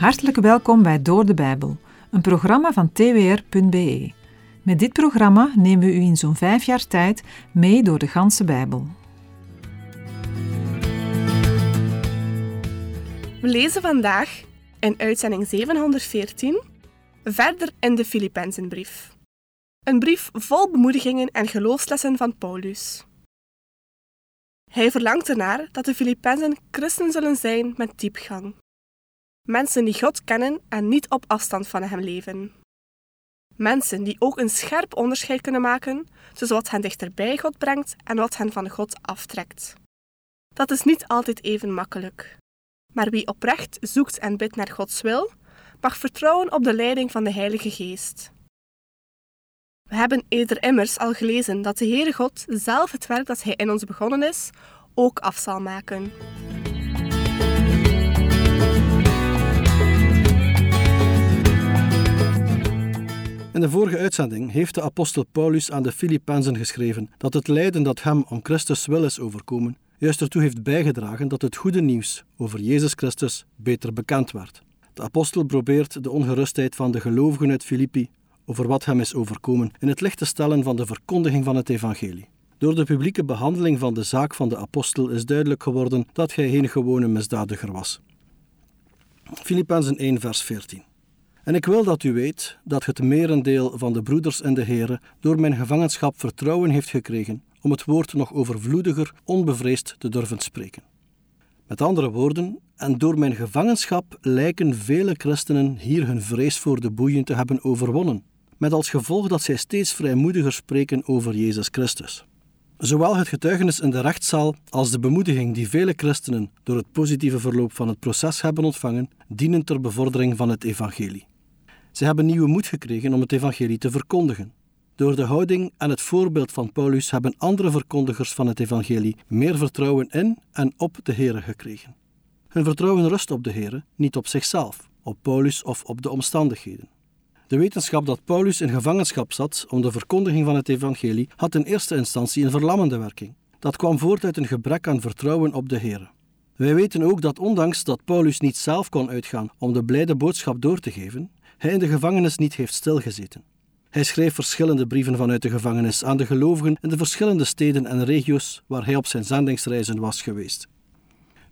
Hartelijk welkom bij Door de Bijbel, een programma van twr.be. Met dit programma nemen we u in zo'n vijf jaar tijd mee door de ganse Bijbel. We lezen vandaag in uitzending 714 verder in de Filippenzenbrief. Een brief vol bemoedigingen en geloofslessen van Paulus. Hij verlangt ernaar dat de Filippenzen christen zullen zijn met diepgang. Mensen die God kennen en niet op afstand van Hem leven. Mensen die ook een scherp onderscheid kunnen maken tussen wat hen dichterbij God brengt en wat hen van God aftrekt. Dat is niet altijd even makkelijk. Maar wie oprecht zoekt en bidt naar Gods wil, mag vertrouwen op de leiding van de Heilige Geest. We hebben eerder immers al gelezen dat de Heere God zelf het werk dat Hij in ons begonnen is, ook af zal maken. In de vorige uitzending heeft de apostel Paulus aan de Filippenzen geschreven dat het lijden dat hem om Christus wil is overkomen, juist ertoe heeft bijgedragen dat het goede nieuws over Jezus Christus beter bekend werd. De apostel probeert de ongerustheid van de gelovigen uit Filippi over wat hem is overkomen in het licht te stellen van de verkondiging van het evangelie. Door de publieke behandeling van de zaak van de apostel is duidelijk geworden dat hij geen gewone misdadiger was. Filippenzen 1 vers 14 en ik wil dat u weet dat het merendeel van de broeders in de Here door mijn gevangenschap vertrouwen heeft gekregen om het woord nog overvloediger, onbevreesd te durven spreken. Met andere woorden, en door mijn gevangenschap lijken vele christenen hier hun vrees voor de boeien te hebben overwonnen, met als gevolg dat zij steeds vrijmoediger spreken over Jezus Christus. Zowel het getuigenis in de rechtszaal als de bemoediging die vele christenen door het positieve verloop van het proces hebben ontvangen, dienen ter bevordering van het evangelie. Ze hebben nieuwe moed gekregen om het evangelie te verkondigen. Door de houding en het voorbeeld van Paulus hebben andere verkondigers van het evangelie meer vertrouwen in en op de Here gekregen. Hun vertrouwen rust op de Here, niet op zichzelf, op Paulus of op de omstandigheden. De wetenschap dat Paulus in gevangenschap zat om de verkondiging van het evangelie had in eerste instantie een verlammende werking. Dat kwam voort uit een gebrek aan vertrouwen op de Here. Wij weten ook dat ondanks dat Paulus niet zelf kon uitgaan om de blijde boodschap door te geven, hij in de gevangenis niet heeft stilgezeten. Hij schreef verschillende brieven vanuit de gevangenis aan de gelovigen in de verschillende steden en regio's waar hij op zijn zendingsreizen was geweest.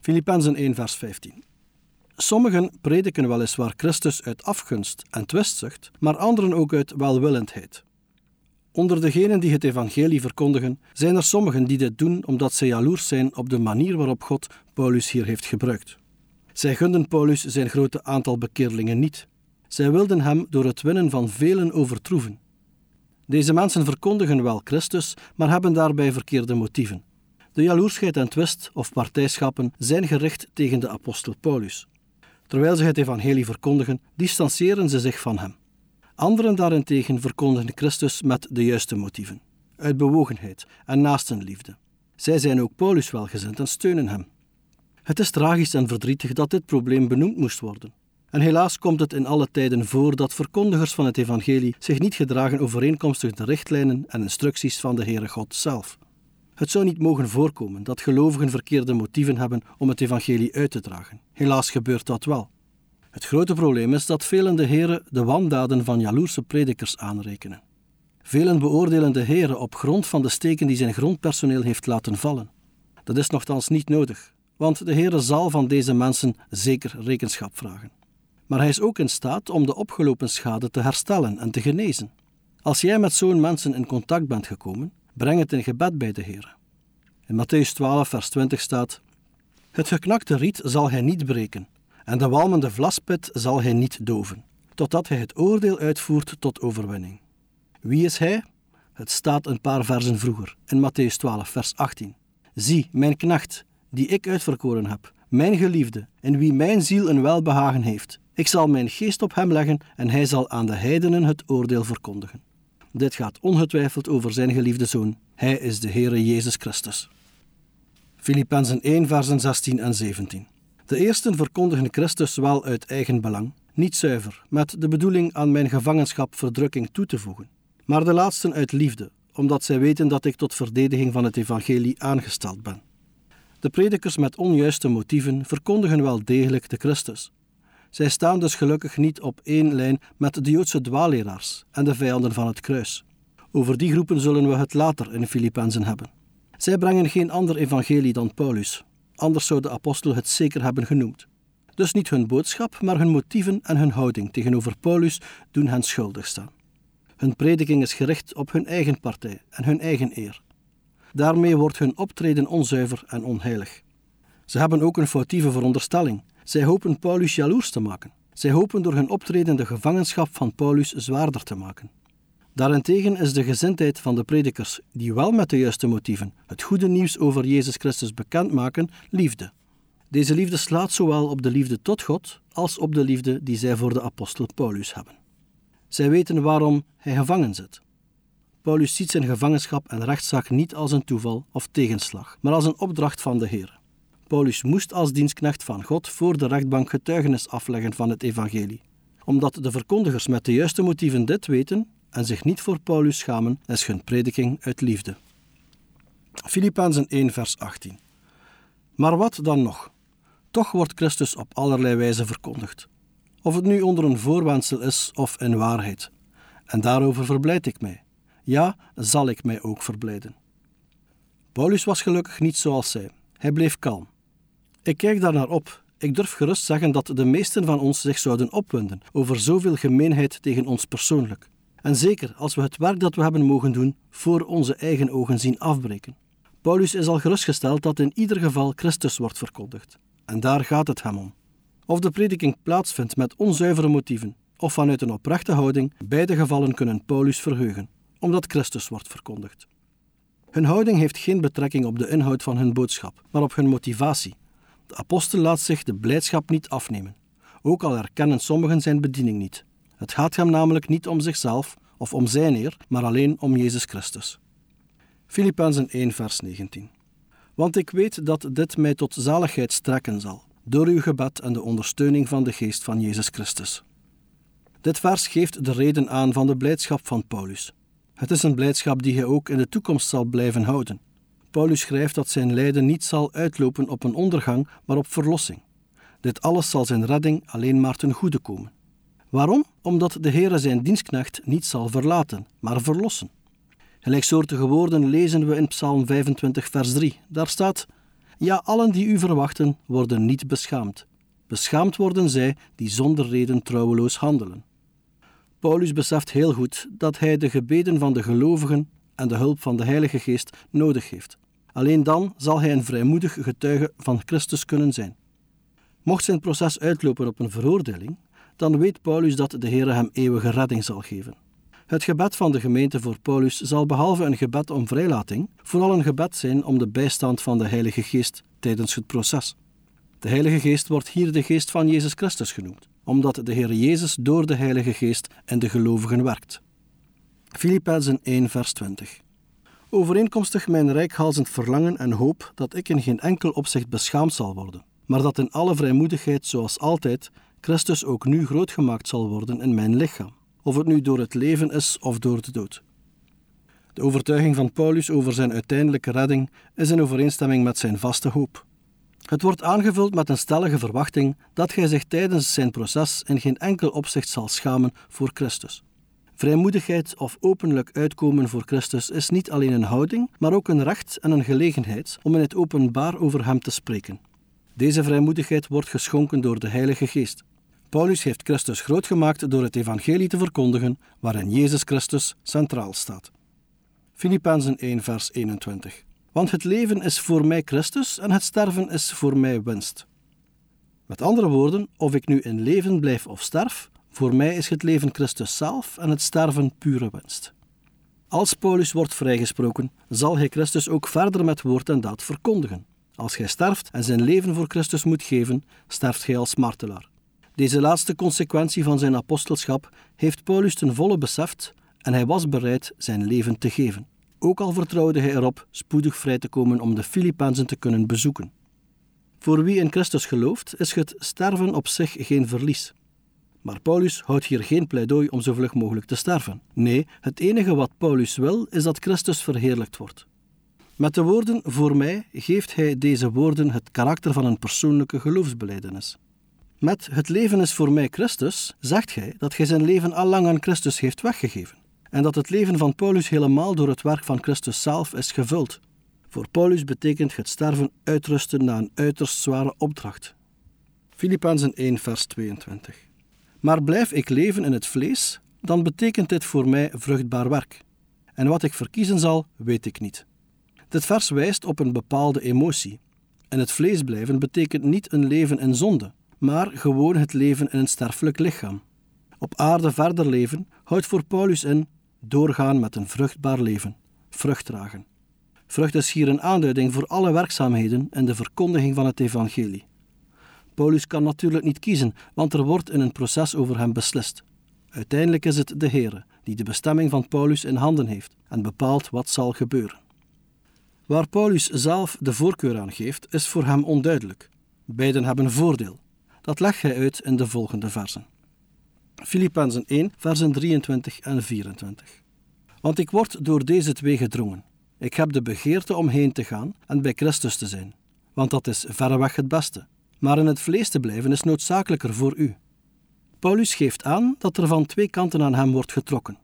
Filippenzen 1 vers 15 Sommigen prediken weliswaar Christus uit afgunst en twistzucht, maar anderen ook uit welwillendheid. Onder degenen die het evangelie verkondigen, zijn er sommigen die dit doen omdat zij jaloers zijn op de manier waarop God Paulus hier heeft gebruikt. Zij gunden Paulus zijn grote aantal bekeerlingen niet. Zij wilden hem door het winnen van velen overtroeven. Deze mensen verkondigen wel Christus, maar hebben daarbij verkeerde motieven. De jaloersheid en twist of partijschappen zijn gericht tegen de apostel Paulus. Terwijl ze het evangelie verkondigen, distancieren ze zich van hem. Anderen daarentegen verkondigen Christus met de juiste motieven, uit bewogenheid en naastenliefde. Zij zijn ook Paulus welgezind en steunen hem. Het is tragisch en verdrietig dat dit probleem benoemd moest worden. En helaas komt het in alle tijden voor dat verkondigers van het evangelie zich niet gedragen overeenkomstig de richtlijnen en instructies van de Heere God zelf. Het zou niet mogen voorkomen dat gelovigen verkeerde motieven hebben om het evangelie uit te dragen. Helaas gebeurt dat wel. Het grote probleem is dat velen de Heere de wandaden van jaloerse predikers aanrekenen. Velen beoordelen de Heere op grond van de steken die zijn grondpersoneel heeft laten vallen. Dat is nogthans niet nodig, want de Heere zal van deze mensen zeker rekenschap vragen maar hij is ook in staat om de opgelopen schade te herstellen en te genezen. Als jij met zo'n mensen in contact bent gekomen, breng het in gebed bij de Heer. In Matthäus 12, vers 20 staat: Het geknakte riet zal hij niet breken, en de walmende vlaspit zal hij niet doven, totdat hij het oordeel uitvoert tot overwinning. Wie is hij? Het staat een paar versen vroeger, in Matthäus 12, vers 18. Zie, mijn knecht, die ik uitverkoren heb, mijn geliefde, in wie mijn ziel een welbehagen heeft. Ik zal mijn geest op hem leggen en hij zal aan de heidenen het oordeel verkondigen. Dit gaat ongetwijfeld over zijn geliefde zoon. Hij is de Heere Jezus Christus. Filippenzen 1, versen 16 en 17. De eersten verkondigen Christus wel uit eigen belang, niet zuiver, met de bedoeling aan mijn gevangenschap verdrukking toe te voegen, maar de laatsten uit liefde, omdat zij weten dat ik tot verdediging van het evangelie aangesteld ben. De predikers met onjuiste motieven verkondigen wel degelijk de Christus, Zij staan dus gelukkig niet op één lijn met de Joodse dwaaleraars en de vijanden van het kruis. Over die groepen zullen we het later in Filippenzen hebben. Zij brengen geen ander evangelie dan Paulus, anders zou de apostel het zeker hebben genoemd. Dus niet hun boodschap, maar hun motieven en hun houding tegenover Paulus doen hen schuldig staan. Hun prediking is gericht op hun eigen partij en hun eigen eer. Daarmee wordt hun optreden onzuiver en onheilig. Ze hebben ook een foutieve veronderstelling. Zij hopen Paulus jaloers te maken. Zij hopen door hun optreden de gevangenschap van Paulus zwaarder te maken. Daarentegen is de gezindheid van de predikers, die wel met de juiste motieven het goede nieuws over Jezus Christus bekendmaken, liefde. Deze liefde slaat zowel op de liefde tot God als op de liefde die zij voor de apostel Paulus hebben. Zij weten waarom hij gevangen zit. Paulus ziet zijn gevangenschap en rechtszaak niet als een toeval of tegenslag, maar als een opdracht van de Heer. Paulus moest als dienstknecht van God voor de rechtbank getuigenis afleggen van het evangelie. Omdat de verkondigers met de juiste motieven dit weten en zich niet voor Paulus schamen, is hun prediking uit liefde. Filippenzen 1 vers 18 Maar wat dan nog? Toch wordt Christus op allerlei wijze verkondigd. Of het nu onder een voorwendsel is of in waarheid. En daarover verblijd ik mij. Ja, zal ik mij ook verblijden. Paulus was gelukkig niet zoals zij. Hij bleef kalm. Ik kijk daar naar op. Ik durf gerust zeggen dat de meesten van ons zich zouden opwinden over zoveel gemeenheid tegen ons persoonlijk. En zeker als we het werk dat we hebben mogen doen voor onze eigen ogen zien afbreken. Paulus is al gerustgesteld dat in ieder geval Christus wordt verkondigd. En daar gaat het hem om. Of de prediking plaatsvindt met onzuivere motieven of vanuit een oprechte houding, beide gevallen kunnen Paulus verheugen, omdat Christus wordt verkondigd. Hun houding heeft geen betrekking op de inhoud van hun boodschap, maar op hun motivatie. De apostel laat zich de blijdschap niet afnemen, ook al erkennen sommigen zijn bediening niet. Het gaat hem namelijk niet om zichzelf of om zijn eer, maar alleen om Jezus Christus. Filippenzen 1 vers 19 Want ik weet dat dit mij tot zaligheid strekken zal, door uw gebed en de ondersteuning van de geest van Jezus Christus. Dit vers geeft de reden aan van de blijdschap van Paulus. Het is een blijdschap die hij ook in de toekomst zal blijven houden. Paulus schrijft dat zijn lijden niet zal uitlopen op een ondergang, maar op verlossing. Dit alles zal zijn redding alleen maar ten goede komen. Waarom? Omdat de Heere zijn dienstknecht niet zal verlaten, maar verlossen. Gelijksoortige woorden lezen we in Psalm 25, vers 3. Daar staat: Ja, allen die u verwachten, worden niet beschaamd. Beschaamd worden zij die zonder reden trouweloos handelen. Paulus beseft heel goed dat hij de gebeden van de gelovigen en de hulp van de Heilige Geest nodig heeft. Alleen dan zal hij een vrijmoedig getuige van Christus kunnen zijn. Mocht zijn proces uitlopen op een veroordeling, dan weet Paulus dat de Heer hem eeuwige redding zal geven. Het gebed van de gemeente voor Paulus zal behalve een gebed om vrijlating, vooral een gebed zijn om de bijstand van de Heilige Geest tijdens het proces. De Heilige Geest wordt hier de Geest van Jezus Christus genoemd, omdat de Heer Jezus door de Heilige Geest in de gelovigen werkt. Filippenzen 1 vers 20 Overeenkomstig mijn rijkhalzend verlangen en hoop dat ik in geen enkel opzicht beschaamd zal worden, maar dat in alle vrijmoedigheid, zoals altijd, Christus ook nu groot gemaakt zal worden in mijn lichaam, of het nu door het leven is of door de dood. De overtuiging van Paulus over zijn uiteindelijke redding is in overeenstemming met zijn vaste hoop. Het wordt aangevuld met een stellige verwachting dat hij zich tijdens zijn proces in geen enkel opzicht zal schamen voor Christus. Vrijmoedigheid of openlijk uitkomen voor Christus is niet alleen een houding, maar ook een recht en een gelegenheid om in het openbaar over Hem te spreken. Deze vrijmoedigheid wordt geschonken door de Heilige Geest. Paulus heeft Christus groot gemaakt door het evangelie te verkondigen, waarin Jezus Christus centraal staat. Filippenzen 1 vers 21 Want het leven is voor mij Christus en het sterven is voor mij winst. Met andere woorden, of ik nu in leven blijf of sterf, voor mij is het leven Christus zelf en het sterven pure winst. Als Paulus wordt vrijgesproken, zal hij Christus ook verder met woord en daad verkondigen. Als hij sterft en zijn leven voor Christus moet geven, sterft hij als martelaar. Deze laatste consequentie van zijn apostelschap heeft Paulus ten volle beseft en hij was bereid zijn leven te geven. Ook al vertrouwde hij erop spoedig vrij te komen om de Filippenzen te kunnen bezoeken. Voor wie in Christus gelooft, is het sterven op zich geen verlies. Maar Paulus houdt hier geen pleidooi om zo vlug mogelijk te sterven. Nee, het enige wat Paulus wil is dat Christus verheerlijkt wordt. Met de woorden voor mij geeft hij deze woorden het karakter van een persoonlijke geloofsbeleidenis. Met het leven is voor mij Christus, zegt hij dat hij zijn leven al lang aan Christus heeft weggegeven. En dat het leven van Paulus helemaal door het werk van Christus zelf is gevuld. Voor Paulus betekent het sterven uitrusten na een uiterst zware opdracht. Filippenzen 1, vers 22. Maar blijf ik leven in het vlees, dan betekent dit voor mij vruchtbaar werk. En wat ik verkiezen zal, weet ik niet. Dit vers wijst op een bepaalde emotie. In het vlees blijven betekent niet een leven in zonde, maar gewoon het leven in een sterfelijk lichaam. Op aarde verder leven houdt voor Paulus in doorgaan met een vruchtbaar leven, vrucht dragen. Vrucht is hier een aanduiding voor alle werkzaamheden in de verkondiging van het evangelie. Paulus kan natuurlijk niet kiezen, want er wordt in een proces over hem beslist. Uiteindelijk is het de Heere die de bestemming van Paulus in handen heeft en bepaalt wat zal gebeuren. Waar Paulus zelf de voorkeur aan geeft, is voor hem onduidelijk. Beiden hebben voordeel. Dat legt hij uit in de volgende versen. Filippenzen 1, versen 23 en 24. Want ik word door deze twee gedrongen. Ik heb de begeerte om heen te gaan en bij Christus te zijn, want dat is verreweg het beste. Maar in het vlees te blijven is noodzakelijker voor u. Paulus geeft aan dat er van twee kanten aan hem wordt getrokken.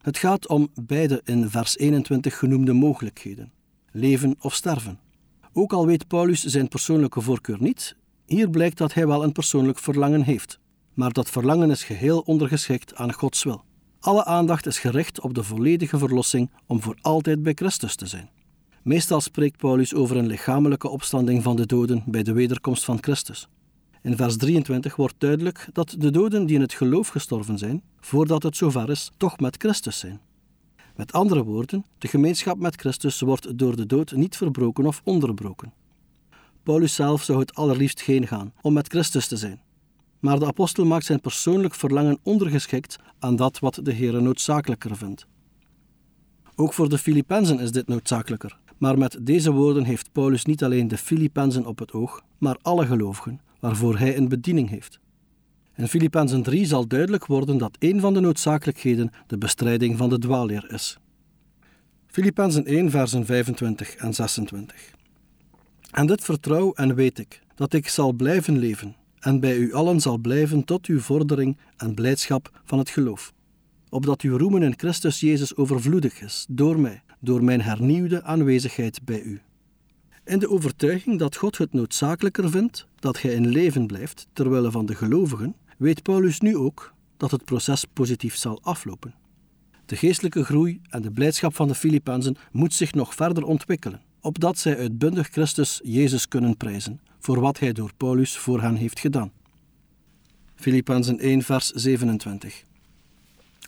Het gaat om beide in vers 21 genoemde mogelijkheden: leven of sterven. Ook al weet Paulus zijn persoonlijke voorkeur niet, hier blijkt dat hij wel een persoonlijk verlangen heeft. Maar dat verlangen is geheel ondergeschikt aan Gods wil. Alle aandacht is gericht op de volledige verlossing om voor altijd bij Christus te zijn. Meestal spreekt Paulus over een lichamelijke opstanding van de doden bij de wederkomst van Christus. In vers 23 wordt duidelijk dat de doden die in het geloof gestorven zijn, voordat het zover is, toch met Christus zijn. Met andere woorden, de gemeenschap met Christus wordt door de dood niet verbroken of onderbroken. Paulus zelf zou het allerliefst heen gaan om met Christus te zijn. Maar de apostel maakt zijn persoonlijk verlangen ondergeschikt aan dat wat de Heer noodzakelijker vindt. Ook voor de Filippenzen is dit noodzakelijker. Maar met deze woorden heeft Paulus niet alleen de Filippenzen op het oog, maar alle gelovigen, waarvoor hij een bediening heeft. In Filippenzen 3 zal duidelijk worden dat een van de noodzakelijkheden de bestrijding van de dwaalleer is. Filippenzen 1, versen 25 en 26. En dit vertrouw en weet ik, dat ik zal blijven leven en bij u allen zal blijven tot uw vordering en blijdschap van het geloof. Opdat uw roemen in Christus Jezus overvloedig is, door mij, door mijn hernieuwde aanwezigheid bij u. In de overtuiging dat God het noodzakelijker vindt dat gij in leven blijft terwille van de gelovigen, weet Paulus nu ook dat het proces positief zal aflopen. De geestelijke groei en de blijdschap van de Filippenzen moet zich nog verder ontwikkelen, opdat zij uitbundig Christus Jezus kunnen prijzen voor wat hij door Paulus voor hen heeft gedaan. Filippenzen 1 vers 27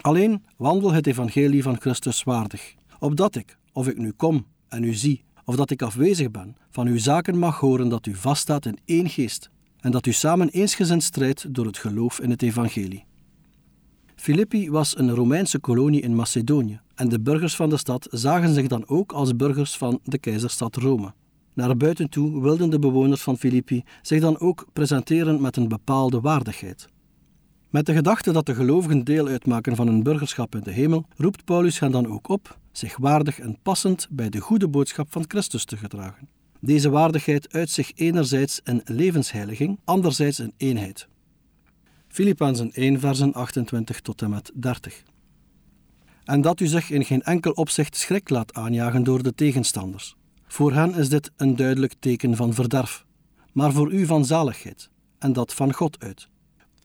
Alleen wandel het evangelie van Christus waardig, opdat ik, of ik nu kom en u zie, of dat ik afwezig ben, van uw zaken mag horen dat u vaststaat in één geest en dat u samen eensgezind strijdt door het geloof in het evangelie. Filippi was een Romeinse kolonie in Macedonië en de burgers van de stad zagen zich dan ook als burgers van de keizerstad Rome. Naar buiten toe wilden de bewoners van Filippi zich dan ook presenteren met een bepaalde waardigheid. Met de gedachte dat de gelovigen deel uitmaken van een burgerschap in de hemel, roept Paulus hen dan ook op zich waardig en passend bij de goede boodschap van Christus te gedragen. Deze waardigheid uit zich enerzijds in levensheiliging, anderzijds in eenheid. Filippenzen 1, versen 28 tot en met 30. En dat u zich in geen enkel opzicht schrik laat aanjagen door de tegenstanders. Voor hen is dit een duidelijk teken van verderf, maar voor u van zaligheid, en dat van God uit.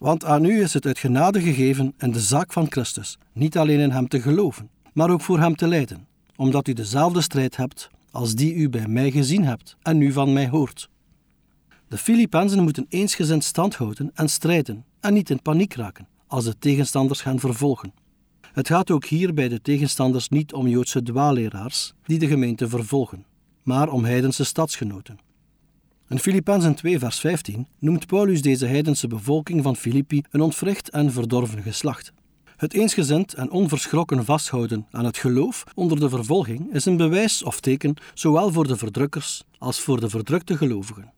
Want aan u is het uit genade gegeven in de zaak van Christus, niet alleen in Hem te geloven, maar ook voor Hem te lijden, omdat u dezelfde strijd hebt als die u bij mij gezien hebt en nu van mij hoort. De Filippenzen moeten eensgezind stand houden en strijden en niet in paniek raken als de tegenstanders gaan vervolgen. Het gaat ook hier bij de tegenstanders niet om Joodse dwaalleraars die de gemeente vervolgen, maar om heidense stadsgenoten. In Filippenzen 2 vers 15 noemt Paulus deze heidense bevolking van Filippi een ontwricht en verdorven geslacht. Het eensgezind en onverschrokken vasthouden aan het geloof onder de vervolging is een bewijs of teken zowel voor de verdrukkers als voor de verdrukte gelovigen.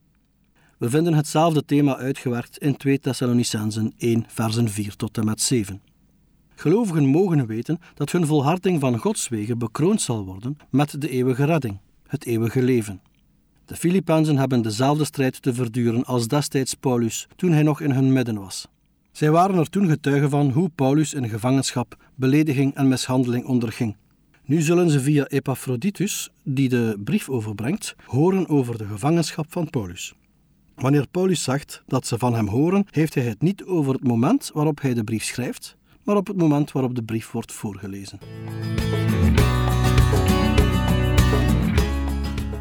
We vinden hetzelfde thema uitgewerkt in 2 Thessalonicenzen 1 versen 4 tot en met 7. Gelovigen mogen weten dat hun volharding van Gods wegen bekroond zal worden met de eeuwige redding, het eeuwige leven. De Filippenzen hebben dezelfde strijd te verduren als destijds Paulus toen hij nog in hun midden was. Zij waren er toen getuigen van hoe Paulus in gevangenschap belediging en mishandeling onderging. Nu zullen ze via Epaphroditus, die de brief overbrengt, horen over de gevangenschap van Paulus. Wanneer Paulus zegt dat ze van hem horen, heeft hij het niet over het moment waarop hij de brief schrijft, maar op het moment waarop de brief wordt voorgelezen.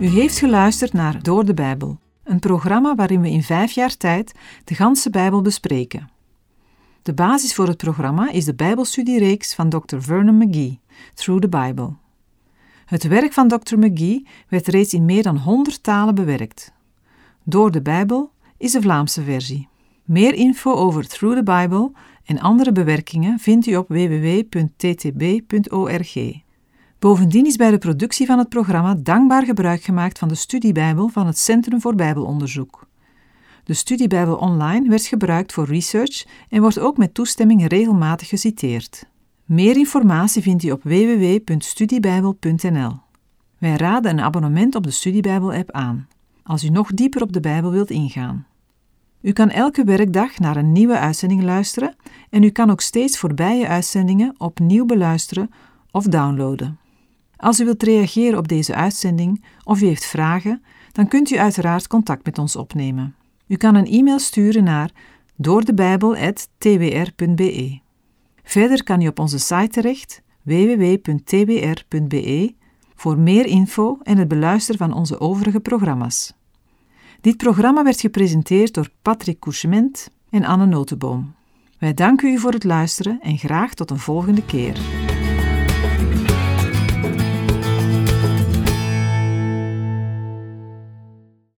U heeft geluisterd naar Door de Bijbel, een programma waarin we in vijf jaar tijd de ganse Bijbel bespreken. De basis voor het programma is de Bijbelstudiereeks van Dr. Vernon McGee, Through the Bible. Het werk van Dr. McGee werd reeds in meer dan 100 talen bewerkt. Door de Bijbel is de Vlaamse versie. Meer info over Through the Bible en andere bewerkingen vindt u op www.ttb.org. Bovendien is bij de productie van het programma dankbaar gebruik gemaakt van de studiebijbel van het Centrum voor Bijbelonderzoek. De studiebijbel online werd gebruikt voor research en wordt ook met toestemming regelmatig geciteerd. Meer informatie vindt u op www.studiebijbel.nl. Wij raden een abonnement op de Studiebijbel-app aan, als u nog dieper op de Bijbel wilt ingaan. U kan elke werkdag naar een nieuwe uitzending luisteren en u kan ook steeds voorbije uitzendingen opnieuw beluisteren of downloaden. Als u wilt reageren op deze uitzending of u heeft vragen, dan kunt u uiteraard contact met ons opnemen. U kan een e-mail sturen naar doordebijbel.twr.be. Verder kan u op onze site terecht www.twr.be voor meer info en het beluisteren van onze overige programma's. Dit programma werd gepresenteerd door Patrick Couchement en Anne Notenboom. Wij danken u voor het luisteren en graag tot een volgende keer.